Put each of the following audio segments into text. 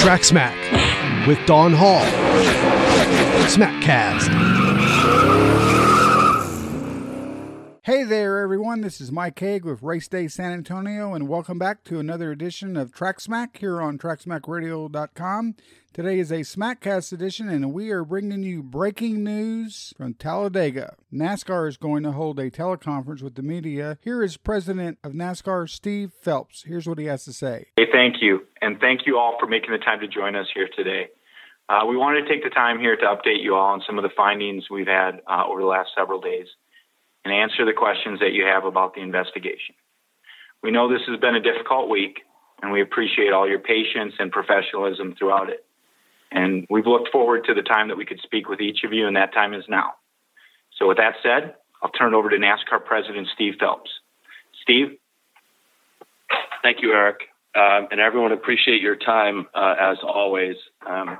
Track Smack with Don Hall. Smackcast. Hey there, everyone. This is Mike Hague with Race Day San Antonio, and welcome back to another edition of Track Smack here on TrackSmackRadio.com. Today is a Smackcast edition, and we are bringing you breaking news from Talladega. NASCAR is going to hold a teleconference with the media. Here is President of NASCAR, Steve Phelps. Here's what he has to say. Hey, thank you. And thank you all for making the time to join us here today. Uh, we wanted to take the time here to update you all on some of the findings we've had uh, over the last several days and answer the questions that you have about the investigation. We know this has been a difficult week, and we appreciate all your patience and professionalism throughout it. And we've looked forward to the time that we could speak with each of you, and that time is now. So, with that said, I'll turn it over to NASCAR President Steve Phelps. Steve? Thank you, Eric. Um, and everyone, appreciate your time uh, as always. Um,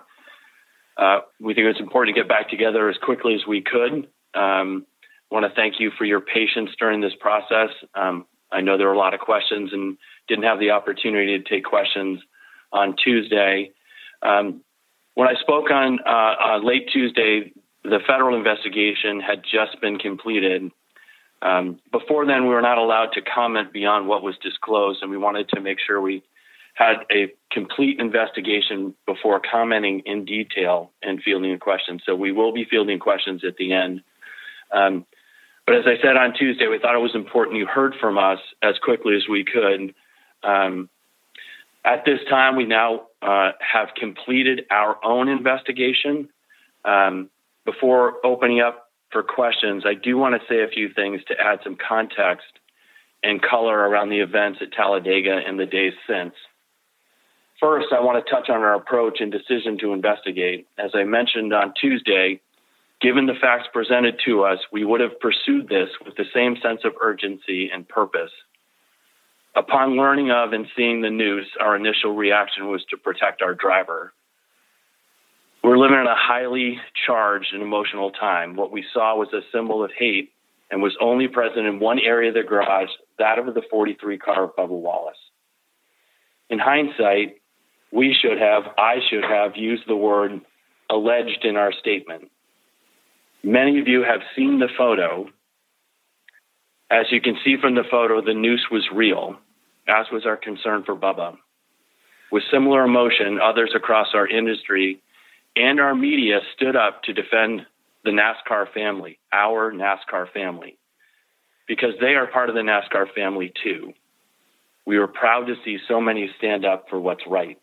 uh, we think it's important to get back together as quickly as we could. Um, want to thank you for your patience during this process. Um, I know there were a lot of questions and didn't have the opportunity to take questions on Tuesday. Um, when I spoke on uh, uh, late Tuesday, the federal investigation had just been completed. Um, before then, we were not allowed to comment beyond what was disclosed, and we wanted to make sure we had a complete investigation before commenting in detail and fielding questions. So we will be fielding questions at the end. Um, but as I said on Tuesday, we thought it was important you heard from us as quickly as we could. Um, at this time, we now uh, have completed our own investigation. Um, before opening up for questions, I do want to say a few things to add some context and color around the events at Talladega and the days since. First, I want to touch on our approach and decision to investigate. As I mentioned on Tuesday, given the facts presented to us, we would have pursued this with the same sense of urgency and purpose. Upon learning of and seeing the news, our initial reaction was to protect our driver. We're living in a highly charged and emotional time. What we saw was a symbol of hate and was only present in one area of the garage, that of the 43 car of Bubba Wallace. In hindsight, we should have, I should have used the word alleged in our statement. Many of you have seen the photo as you can see from the photo, the noose was real, as was our concern for Bubba. With similar emotion, others across our industry and our media stood up to defend the NASCAR family, our NASCAR family, because they are part of the NASCAR family too. We were proud to see so many stand up for what's right.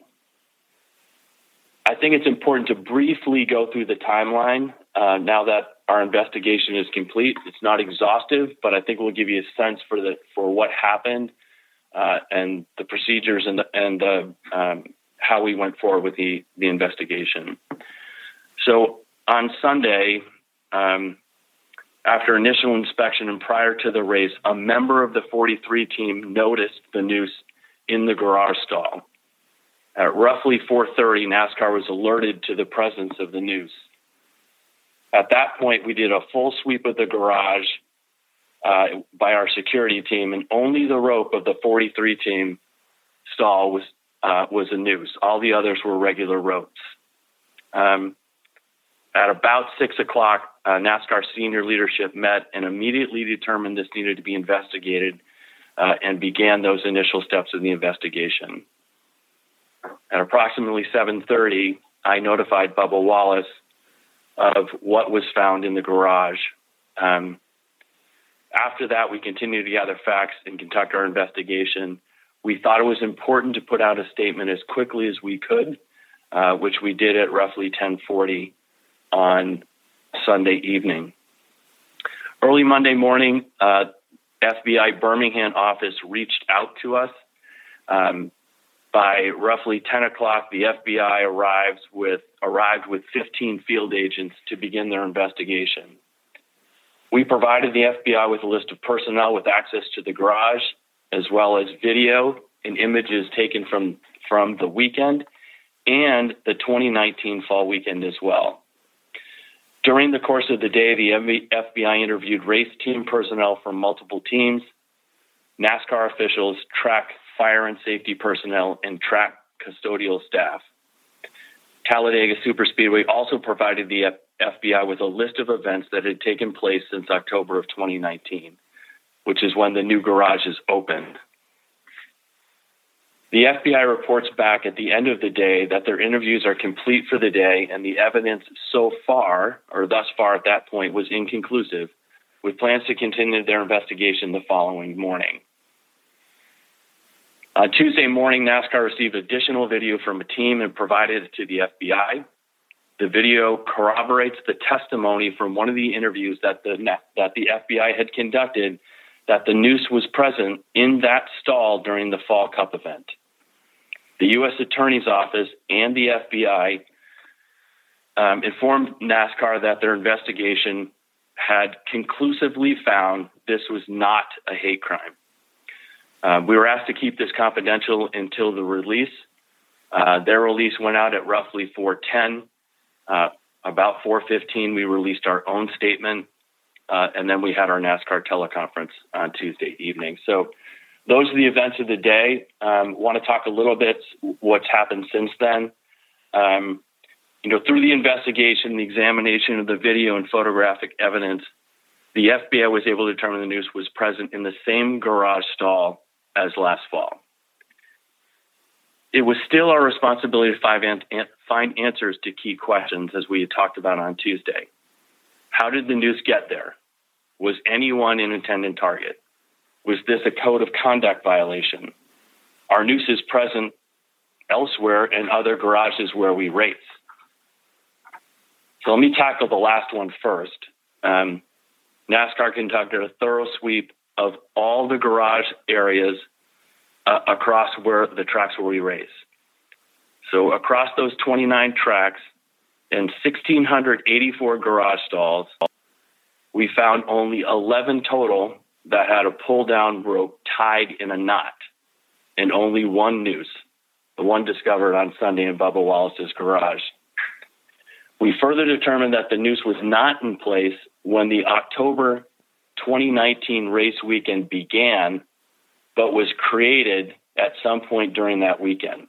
I think it's important to briefly go through the timeline uh, now that our investigation is complete. It's not exhaustive, but I think we'll give you a sense for the for what happened uh, and the procedures and the, and the, um, how we went forward with the the investigation. So on Sunday, um, after initial inspection and prior to the race, a member of the 43 team noticed the noose in the garage stall. At roughly 4:30, NASCAR was alerted to the presence of the noose. At that point, we did a full sweep of the garage uh, by our security team, and only the rope of the 43 team stall was uh, was a noose. All the others were regular ropes. Um, at about six o'clock, uh, NASCAR senior leadership met and immediately determined this needed to be investigated uh, and began those initial steps of the investigation. At approximately 7:30, I notified Bubba Wallace of what was found in the garage. Um, after that, we continued to gather facts and conduct our investigation. We thought it was important to put out a statement as quickly as we could, uh, which we did at roughly 10:40 on Sunday evening. Early Monday morning, uh, FBI Birmingham office reached out to us. Um, by roughly 10 o'clock, the FBI arrives with, arrived with 15 field agents to begin their investigation. We provided the FBI with a list of personnel with access to the garage, as well as video and images taken from, from the weekend and the 2019 fall weekend as well. During the course of the day, the FBI interviewed race team personnel from multiple teams, NASCAR officials, track fire and safety personnel, and track custodial staff. Talladega Superspeedway also provided the FBI with a list of events that had taken place since October of 2019, which is when the new garages opened. The FBI reports back at the end of the day that their interviews are complete for the day and the evidence so far, or thus far at that point, was inconclusive, with plans to continue their investigation the following morning. On Tuesday morning, NASCAR received additional video from a team and provided it to the FBI. The video corroborates the testimony from one of the interviews that the that the FBI had conducted that the noose was present in that stall during the Fall Cup event. The U.S. Attorney's Office and the FBI um, informed NASCAR that their investigation had conclusively found this was not a hate crime. Uh, we were asked to keep this confidential until the release. Uh, their release went out at roughly 4:10. Uh, about 4:15, we released our own statement uh, and then we had our NASCAR teleconference on Tuesday evening. So those are the events of the day. Um, want to talk a little bit what's happened since then. Um, you know, through the investigation, the examination of the video and photographic evidence, the FBI was able to determine the noose was present in the same garage stall as last fall. It was still our responsibility to find answers to key questions, as we had talked about on Tuesday. How did the noose get there? Was anyone an intended target? Was this a code of conduct violation? Are nooses present elsewhere in other garages where we race? So let me tackle the last one first. Um, NASCAR conducted a thorough sweep of all the garage areas uh, across where the tracks where we race. So across those 29 tracks and 1,684 garage stalls, we found only 11 total that had a pull down rope tied in a knot and only one noose, the one discovered on Sunday in Bubba Wallace's garage. We further determined that the noose was not in place when the October 2019 race weekend began, but was created at some point during that weekend.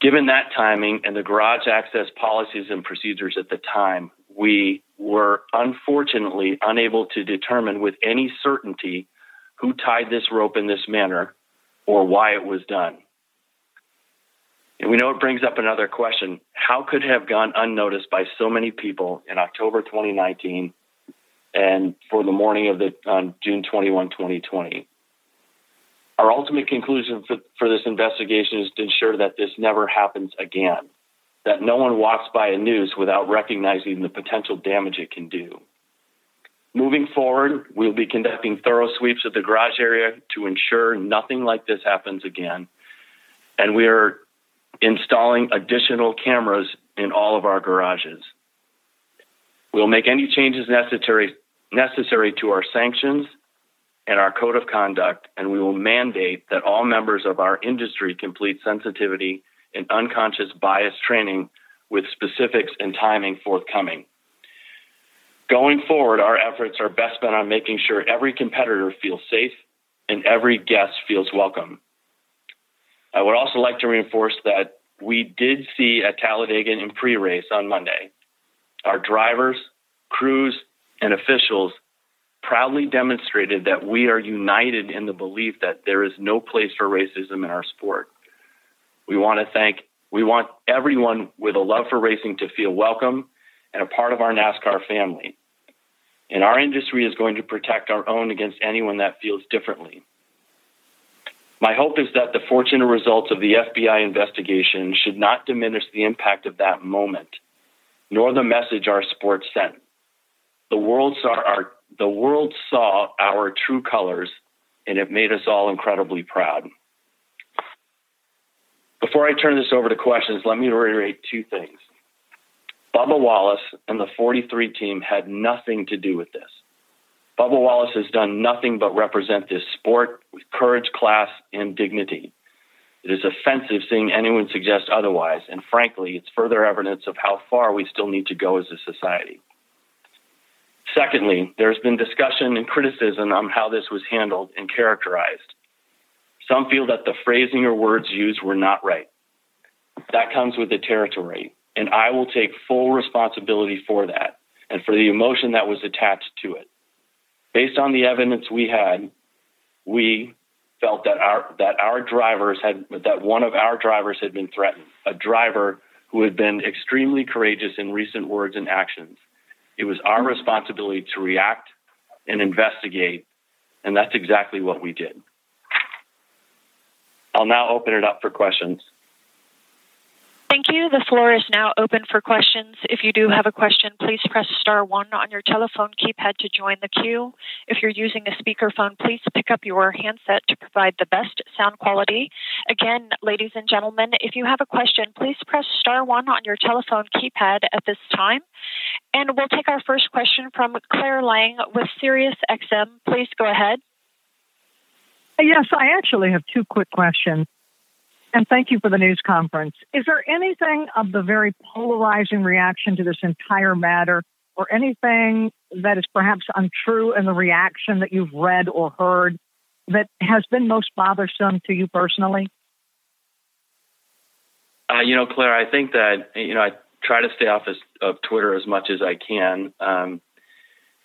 Given that timing and the garage access policies and procedures at the time, we were unfortunately unable to determine with any certainty who tied this rope in this manner or why it was done. And we know it brings up another question. How could it have gone unnoticed by so many people in October 2019 and for the morning of the on June 21, 2020? Our ultimate conclusion for, for this investigation is to ensure that this never happens again that no one walks by a noose without recognizing the potential damage it can do. Moving forward, we'll be conducting thorough sweeps of the garage area to ensure nothing like this happens again. And we are installing additional cameras in all of our garages. We'll make any changes necessary, necessary to our sanctions and our code of conduct, and we will mandate that all members of our industry complete sensitivity and unconscious bias training with specifics and timing forthcoming. Going forward, our efforts are best spent on making sure every competitor feels safe and every guest feels welcome. I would also like to reinforce that we did see at Talladega in pre race on Monday. Our drivers, crews, and officials proudly demonstrated that we are united in the belief that there is no place for racism in our sport. We want to thank, we want everyone with a love for racing to feel welcome and a part of our NASCAR family. And our industry is going to protect our own against anyone that feels differently. My hope is that the fortunate results of the FBI investigation should not diminish the impact of that moment, nor the message our sport sent. The world saw our the world saw our true colors, and it made us all incredibly proud. Before I turn this over to questions, let me reiterate two things. Bubba Wallace and the 43 team had nothing to do with this. Bubba Wallace has done nothing but represent this sport with courage, class, and dignity. It is offensive seeing anyone suggest otherwise, and frankly, it's further evidence of how far we still need to go as a society. Secondly, there's been discussion and criticism on how this was handled and characterized. Some feel that the phrasing or words used were not right. that comes with the territory. And I will take full responsibility for that and for the emotion that was attached to it. Based on the evidence we had, we felt that our that our drivers had that one of our drivers had been threatened, a driver who had been extremely courageous in recent words and actions. It was our responsibility to react and investigate, and that's exactly what we did. I'll now open it up for questions. Thank you. The floor is now open for questions. If you do have a question, please press star one on your telephone keypad to join the queue. If you're using a speakerphone, please pick up your handset to provide the best sound quality. Again, ladies and gentlemen, if you have a question, please press star one on your telephone keypad at this time. And we'll take our first question from Claire Lang with Sirius XM. Please go ahead. Yes, I actually have two quick questions. And thank you for the news conference. Is there anything of the very polarizing reaction to this entire matter or anything that is perhaps untrue in the reaction that you've read or heard that has been most bothersome to you personally? Uh, you know, Claire, I think that, you know, I try to stay off of Twitter as much as I can. Um,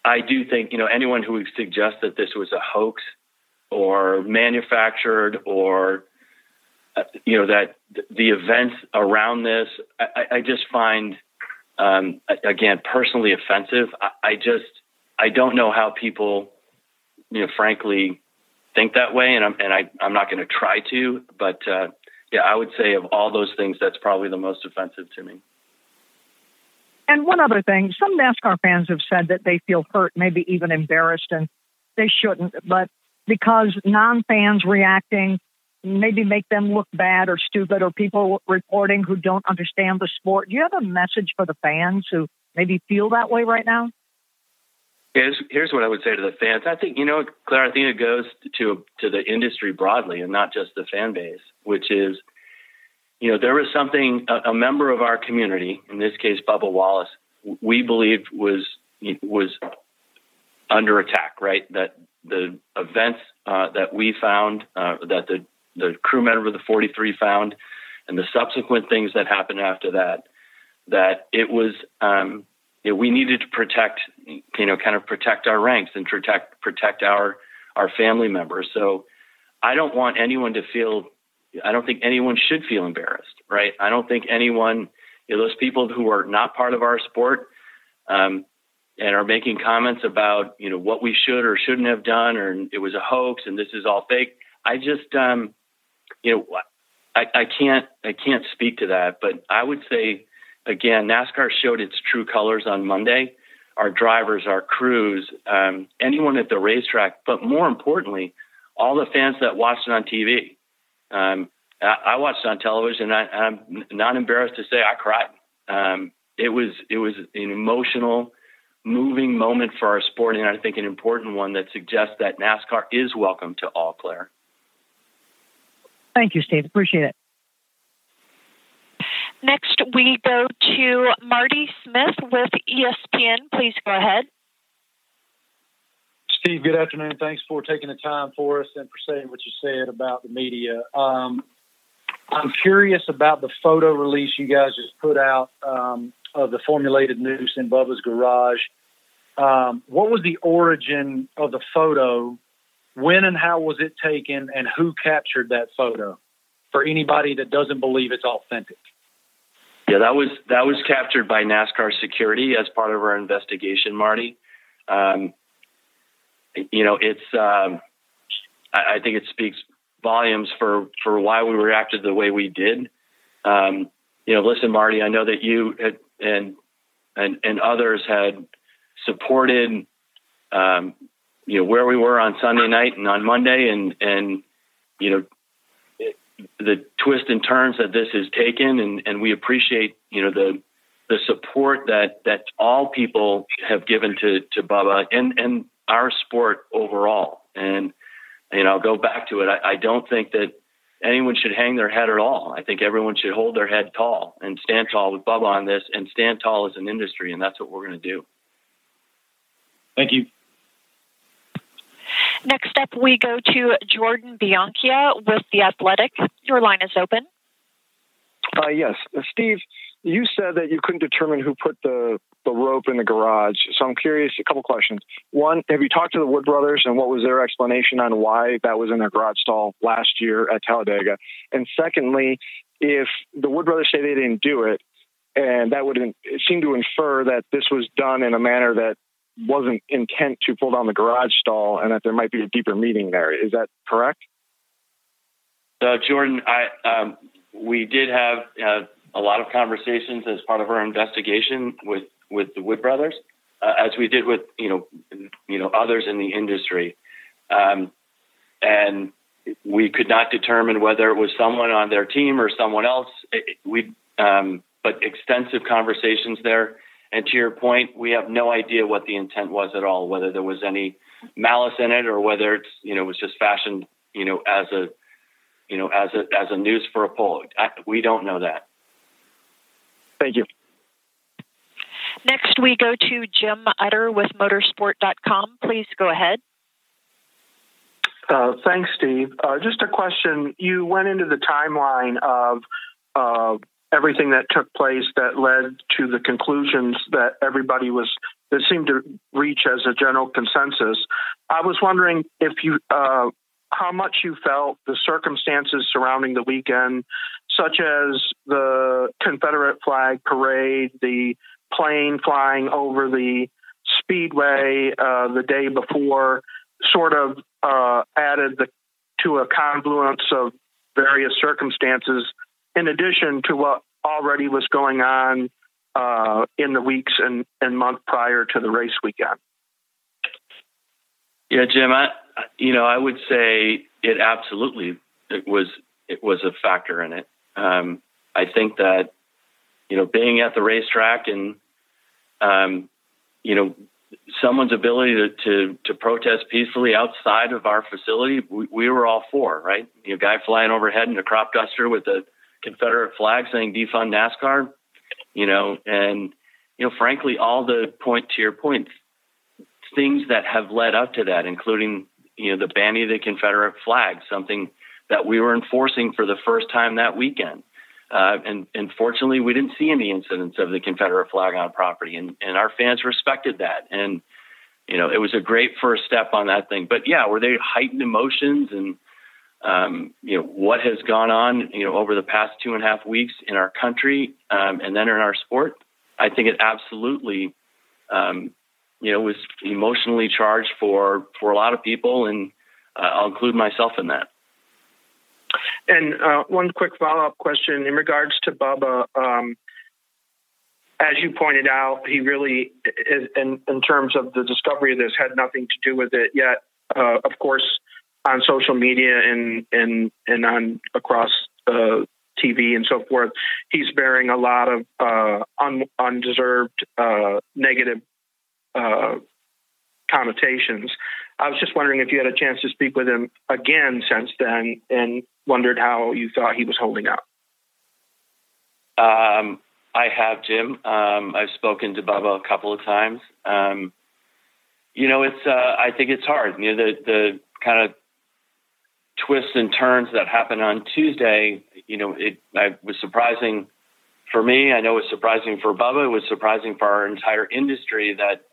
I do think, you know, anyone who would suggest that this was a hoax or manufactured or you know that the events around this, I, I just find um, again personally offensive. I, I, just I don't know how people, you know, frankly, think that way, and I'm and I I'm not going to try to, but uh, yeah, I would say of all those things, that's probably the most offensive to me. And one other thing, some NASCAR fans have said that they feel hurt, maybe even embarrassed, and they shouldn't, but because non fans reacting maybe make them look bad or stupid or people reporting who don't understand the sport. Do you have a message for the fans who maybe feel that way right now? Here's, here's what I would say to the fans. I think, you know, Claire, I think it goes to, to the industry broadly and not just the fan base, which is, you know, there was something, a, a member of our community, in this case, Bubba Wallace, we believed was, was under attack, right? That the events uh, that we found, uh, that the the crew member of the 43 found, and the subsequent things that happened after that, that it was um, you know, we needed to protect, you know, kind of protect our ranks and protect protect our our family members. So I don't want anyone to feel. I don't think anyone should feel embarrassed, right? I don't think anyone, you know, those people who are not part of our sport um, and are making comments about, you know, what we should or shouldn't have done, or it was a hoax and this is all fake. I just, um, you know, I, I can't I can't speak to that, but I would say again, NASCAR showed its true colors on Monday. Our drivers, our crews, um, anyone at the racetrack, but more importantly, all the fans that watched it on TV. Um, I, I, watched it on television. And I, am not embarrassed to say I cried. Um, it was it was an emotional, moving moment for our sport, and I think an important one that suggests that NASCAR is welcome to all, Claire. Thank you, Steve. Appreciate it. Next, we go to Marty Smith with ESPN. Please go ahead. Steve, good afternoon. Thanks for taking the time for us and for saying what you said about the media. Um, I'm curious about the photo release you guys just put out um, of the formulated noose in Bubba's garage. Um, what was the origin of the photo when and how was it taken and who captured that photo for anybody that doesn't believe it's authentic? Yeah that was that was captured by nascar security as part of our investigation marty. Um, you know it's um, I, I, think it speaks volumes for for why we reacted the way we did. Um, you know listen marty i know that you had, and and and others had supported um, you know where we were on Sunday night and on Monday, and and you know the twist and turns that this has taken, and and we appreciate you know the the support that that all people have given to to Bubba and and our sport overall. And you know, I'll go back to it. I, I don't think that anyone should hang their head at all. I think everyone should hold their head tall and stand tall with Bubba on this, and stand tall as an industry, and that's what we're going to do. Thank you. Next up, we go to Jordan Bianchia with The Athletic. Your line is open. Uh, yes, Steve. You said that you couldn't determine who put the the rope in the garage. So I'm curious. A couple questions. One, have you talked to the Wood brothers and what was their explanation on why that was in their garage stall last year at Talladega? And secondly, if the Wood brothers say they didn't do it, and that would seem to infer that this was done in a manner that wasn't intent to pull down the garage stall, and that there might be a deeper meaning there. Is that correct? Uh, Jordan, I um, we did have uh, a lot of conversations as part of our investigation with with the Wood brothers, uh, as we did with you know you know others in the industry, um, and we could not determine whether it was someone on their team or someone else. It, we um, but extensive conversations there. And to your point, we have no idea what the intent was at all, whether there was any malice in it or whether it's you know was just fashioned you know as a you know as a as a noose for a poll. I, we don't know that. Thank you. Next, we go to Jim Utter with motorsport.com. Please go ahead. Uh, thanks, Steve. Uh, just a question. You went into the timeline of uh, everything that took place that led to the conclusions that everybody was that seemed to reach as a general consensus. I was wondering if you uh, how much you felt the circumstances surrounding the weekend, such as the Confederate flag parade, the plane flying over the speedway uh, the day before, sort of uh, added the, to a confluence of various circumstances in addition to what already was going on uh, in the weeks and, and month prior to the race weekend. Yeah, Jim, I, you know, I would say it absolutely it was it was a factor in it. Um, I think that you know being at the racetrack and um, you know someone's ability to, to, to protest peacefully outside of our facility, we, we were all for, right? You know, guy flying overhead in a crop duster with a Confederate flag saying defund NASCAR, you know, and you know, frankly, all the point to your point, things that have led up to that, including you know the banning of the Confederate flag, something that we were enforcing for the first time that weekend. Uh, and, and fortunately, we didn't see any incidents of the Confederate flag on property, and, and our fans respected that. And you know, it was a great first step on that thing. But yeah, were they heightened emotions and um, you know what has gone on you know over the past two and a half weeks in our country um, and then in our sport i think it absolutely um, you know was emotionally charged for for a lot of people and uh, i'll include myself in that. And uh, one quick follow-up question in regards to bubba. Um, as you pointed out he really in, in terms of the discovery of this had nothing to do with it yet. Uh, of course on social media and and and on across uh, TV and so forth, he's bearing a lot of uh, un, undeserved uh, negative uh, connotations. I was just wondering if you had a chance to speak with him again since then, and wondered how you thought he was holding up. Um, I have, Jim. Um, I've spoken to Bubba a couple of times. Um, you know, it's. Uh, I think it's hard. You know, the the kind of twists and turns that happened on Tuesday, you know, it I, was surprising for me. I know it was surprising for Bubba. It was surprising for our entire industry that,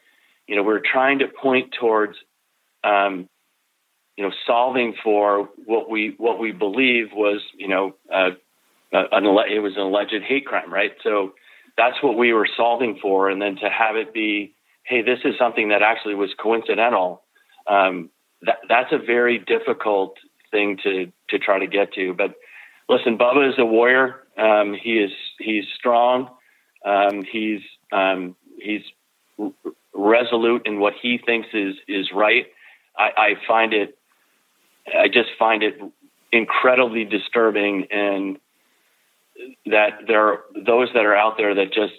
you know, we're trying to point towards, um, you know, solving for what we what we believe was, you know, uh, an it was an alleged hate crime, right? So that's what we were solving for, and then to have it be, hey, this is something that actually was coincidental. Um, that, that's a very difficult thing to to try to get to. But listen, Bubba is a warrior. Um, he is he's strong. Um, he's um, he's resolute in what he thinks is is right. I, I find it. I just find it incredibly disturbing, and that there are those that are out there that just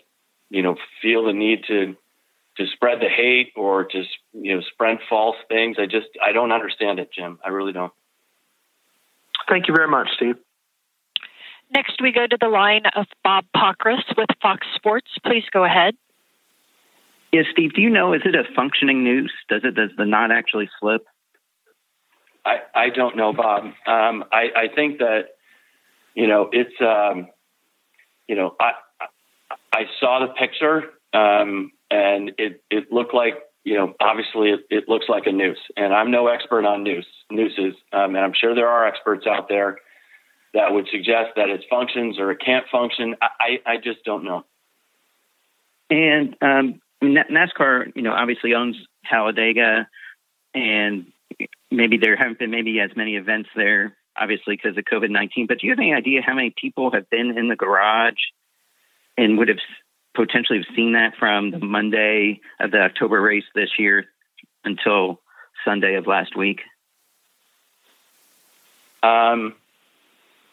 you know feel the need to to spread the hate or to you know spread false things. I just I don't understand it, Jim. I really don't. Thank you very much, Steve. Next, we go to the line of Bob Pockrass with Fox Sports. Please go ahead. Yes, Steve. Do you know is it a functioning noose? Does it does the knot actually slip? I I don't know, Bob. Um, I I think that you know it's um, you know, I I saw the picture, um, and it it looked like you know, obviously it, it, looks like a noose, and I'm no expert on noose nooses, um, and I'm sure there are experts out there that would suggest that it functions or it can't function. I, I, I just don't know. And um, NASCAR, you know, obviously owns Talladega, and maybe there haven't been maybe as many events there, obviously because of COVID nineteen. But do you have any idea how many people have been in the garage and would have potentially have seen that from the Monday of the October race this year until Sunday of last week? Um,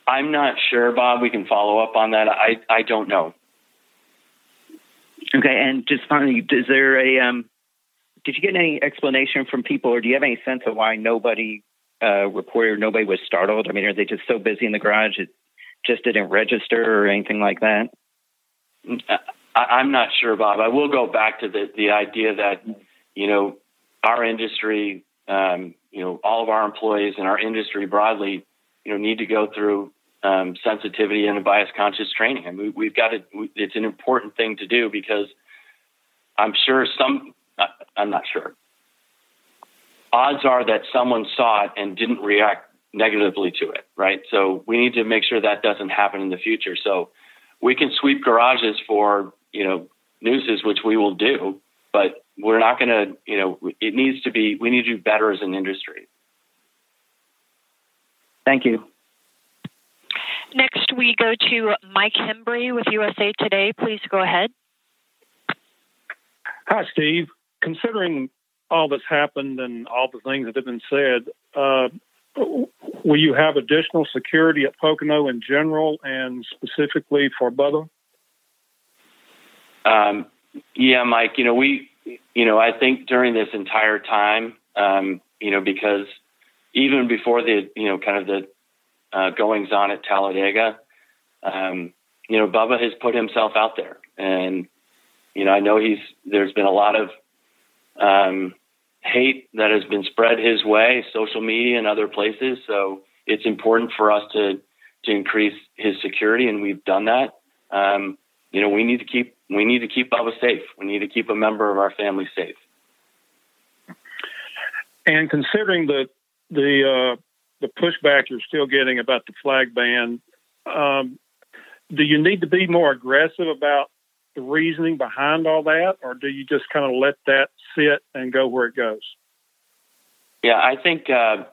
I'm not sure, Bob. We can follow up on that. I I don't know. Okay, and just finally, is there a um, did you get any explanation from people, or do you have any sense of why nobody uh, reported, nobody was startled? I mean, are they just so busy in the garage it just didn't register or anything like that? I, am not sure, Bob. I will go back to the the idea that you know our industry, um, you know, all of our employees and our industry broadly, you know, need to go through um, sensitivity and bias conscious training. I mean, we've got it's an important thing to do because I'm sure some, I'm not sure. Odds are that someone saw it and didn't react negatively to it, right? So we need to make sure that doesn't happen in the future. So we can sweep garages for, you know, nooses, which we will do, but we're not going to, you know, it needs to be, we need to do better as an industry. Thank you. Next, we go to Mike Hembree with USA Today. Please go ahead. Hi, Steve. Considering all that's happened and all the things that have been said, uh, will you have additional security at Pocono in general and specifically for Bubba? Um, yeah, Mike. You know, we, you know, I think during this entire time, um, you know, because even before the, you know, kind of the uh, goings on at Talladega. Um, you know, Bubba has put himself out there, and you know, I know he's there's been a lot of um, hate that has been spread his way, social media and other places. So it's important for us to to increase his security, and we've done that. Um, you know, we need to keep we need to keep Bubba safe. We need to keep a member of our family safe. And considering the the uh, the pushback you're still getting about the flag ban. Um, do you need to be more aggressive about the reasoning behind all that, or do you just kind of let that sit and go where it goes? Yeah, I think uh,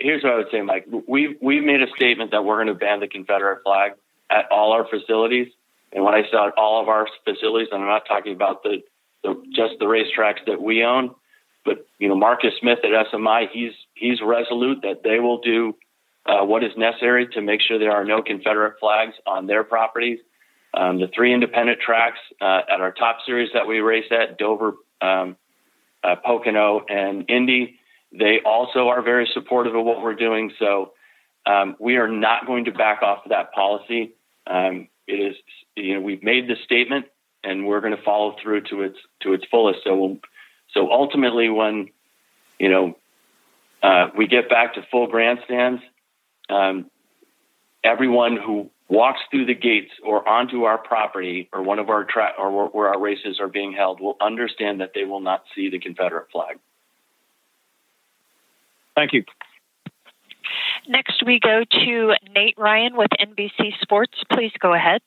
here's what I would say, Mike. We've we've made a statement that we're going to ban the Confederate flag at all our facilities, and when I say all of our facilities, and I'm not talking about the, the just the racetracks that we own. But you know, Marcus Smith at SMI, he's he's resolute that they will do uh, what is necessary to make sure there are no Confederate flags on their properties. Um, the three independent tracks uh, at our top series that we race at Dover, um, uh, Pocono, and Indy, they also are very supportive of what we're doing. So um, we are not going to back off of that policy. Um, it is, you know, we've made the statement, and we're going to follow through to its to its fullest. So we'll so ultimately, when you know uh, we get back to full grandstands, um, everyone who walks through the gates or onto our property or one of our tra- or where our races are being held will understand that they will not see the Confederate flag. Thank you. Next, we go to Nate Ryan with NBC Sports. Please go ahead.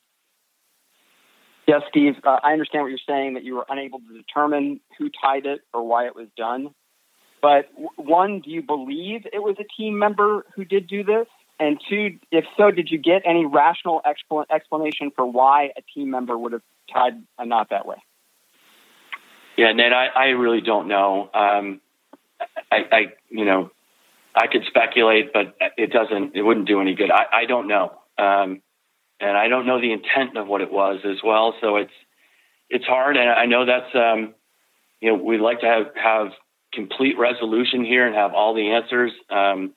Yes, Steve, uh, I understand what you're saying that you were unable to determine who tied it or why it was done. But one, do you believe it was a team member who did do this? And two, if so, did you get any rational expl- explanation for why a team member would have tied a knot that way? Yeah, Nate, I, I really don't know. Um, I, I, you know, I could speculate, but it doesn't. It wouldn't do any good. I, I don't know. Um, and I don't know the intent of what it was as well. So it's it's hard, and I know that's um, you know we'd like to have have complete resolution here and have all the answers. Um,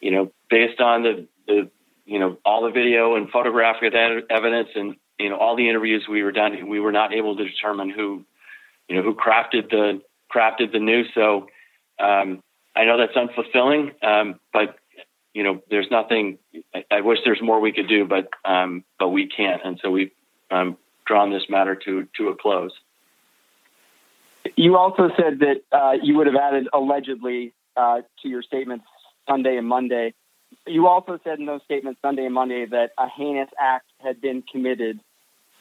you know, based on the the you know all the video and photographic evidence and you know all the interviews we were done, we were not able to determine who you know who crafted the crafted the noose. So um, I know that's unfulfilling, um, but you know, there's nothing. I, I, wish there's more we could do, but um, but we can't, and so we um, drawn this matter to to a close. You also said that uh, you would have added allegedly uh, to your statements Sunday and Monday. You also said in those statements Sunday and Monday that a heinous act had been committed,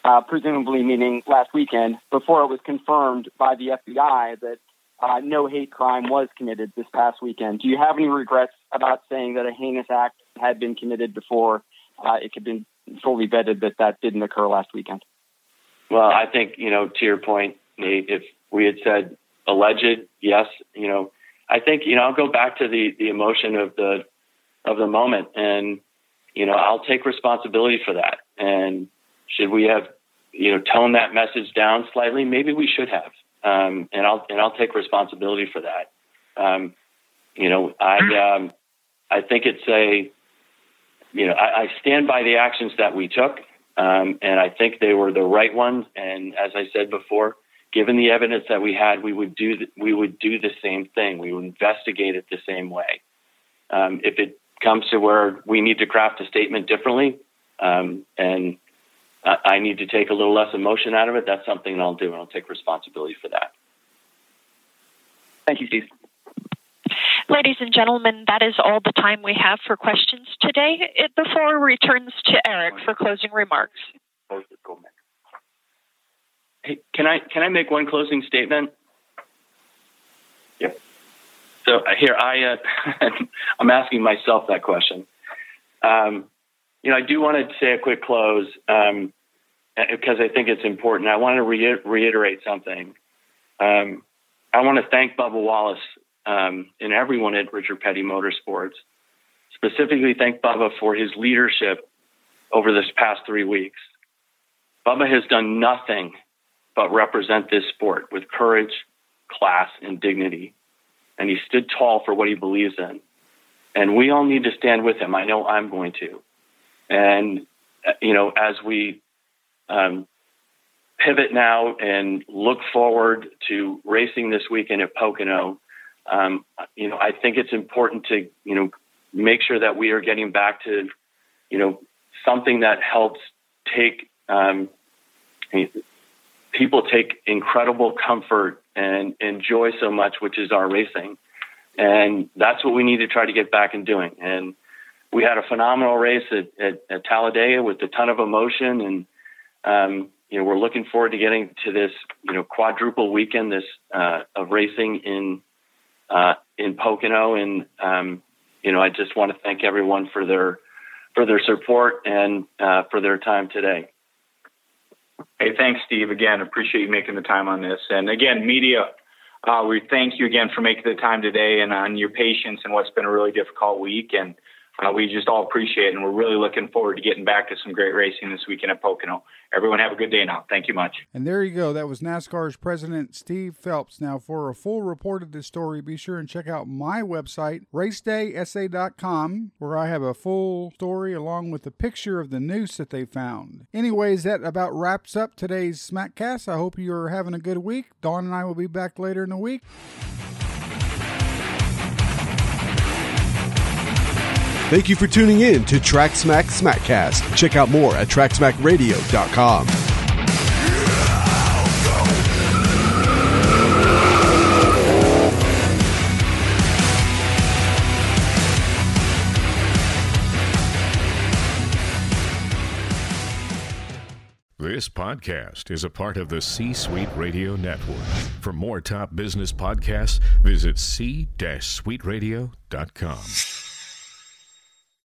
uh, presumably meaning last weekend, before it was confirmed by the FBI that uh, no hate crime was committed this past weekend. Do you have any regrets about saying that a heinous act had been committed before uh, it could be fully vetted that that didn't occur last weekend? Well, I think you know to your point, Nate. If we had said alleged, yes, you know, I think you know I'll go back to the the emotion of the of the moment, and you know I'll take responsibility for that. And should we have you know toned that message down slightly? Maybe we should have um, and I'll and I'll take responsibility for that. Um, you know, I um, I think it's a you know I, I, stand by the actions that we took, um, and I think they were the right ones. And as I said before, given the evidence that we had, we would do the, we would do the same thing. We would investigate it the same way. Um, if it comes to where we need to craft a statement differently, um, and I need to take a little less emotion out of it, that's something I'll do, and I'll take responsibility for that. Thank you, Steve. Ladies and gentlemen, that is all the time we have for questions today. It, the floor returns to Eric for closing remarks. Hey, can I can I make one closing statement? Yeah. So uh, here I uh, I'm asking myself that question. Um, you know, I do want to say a quick close um, because I think it's important. I want to re- reiterate something. Um, I want to thank Bubba Wallace um, and everyone at Richard Petty Motorsports. Specifically, thank Bubba for his leadership over this past three weeks. Bubba has done nothing but represent this sport with courage, class, and dignity. And he stood tall for what he believes in. And we all need to stand with him. I know I'm going to. And, you know, as we um, pivot now and look forward to racing this weekend at Pocono, um, you know, I think it's important to, you know, make sure that we are getting back to, you know, something that helps take um, people take incredible comfort and enjoy so much, which is our racing. And that's what we need to try to get back and doing. And we had a phenomenal race at, at, at Talladega with a ton of emotion, and um, you know we're looking forward to getting to this you know quadruple weekend this uh, of racing in uh, in Pocono, and um, you know I just want to thank everyone for their for their support and uh, for their time today. Hey, thanks, Steve. Again, appreciate you making the time on this. And again, media, uh, we thank you again for making the time today and on your patience and what's been a really difficult week. And uh, we just all appreciate it, and we're really looking forward to getting back to some great racing this weekend at Pocono. Everyone have a good day now. Thank you much. And there you go. That was NASCAR's president, Steve Phelps. Now, for a full report of this story, be sure and check out my website, racedaysa.com, where I have a full story along with a picture of the noose that they found. Anyways, that about wraps up today's Smackcast. I hope you're having a good week. Dawn and I will be back later in the week. Thank you for tuning in to Track Smack Smackcast. Check out more at tracksmackradio.com. This podcast is a part of the C Suite Radio Network. For more top business podcasts, visit c-suiteradio.com.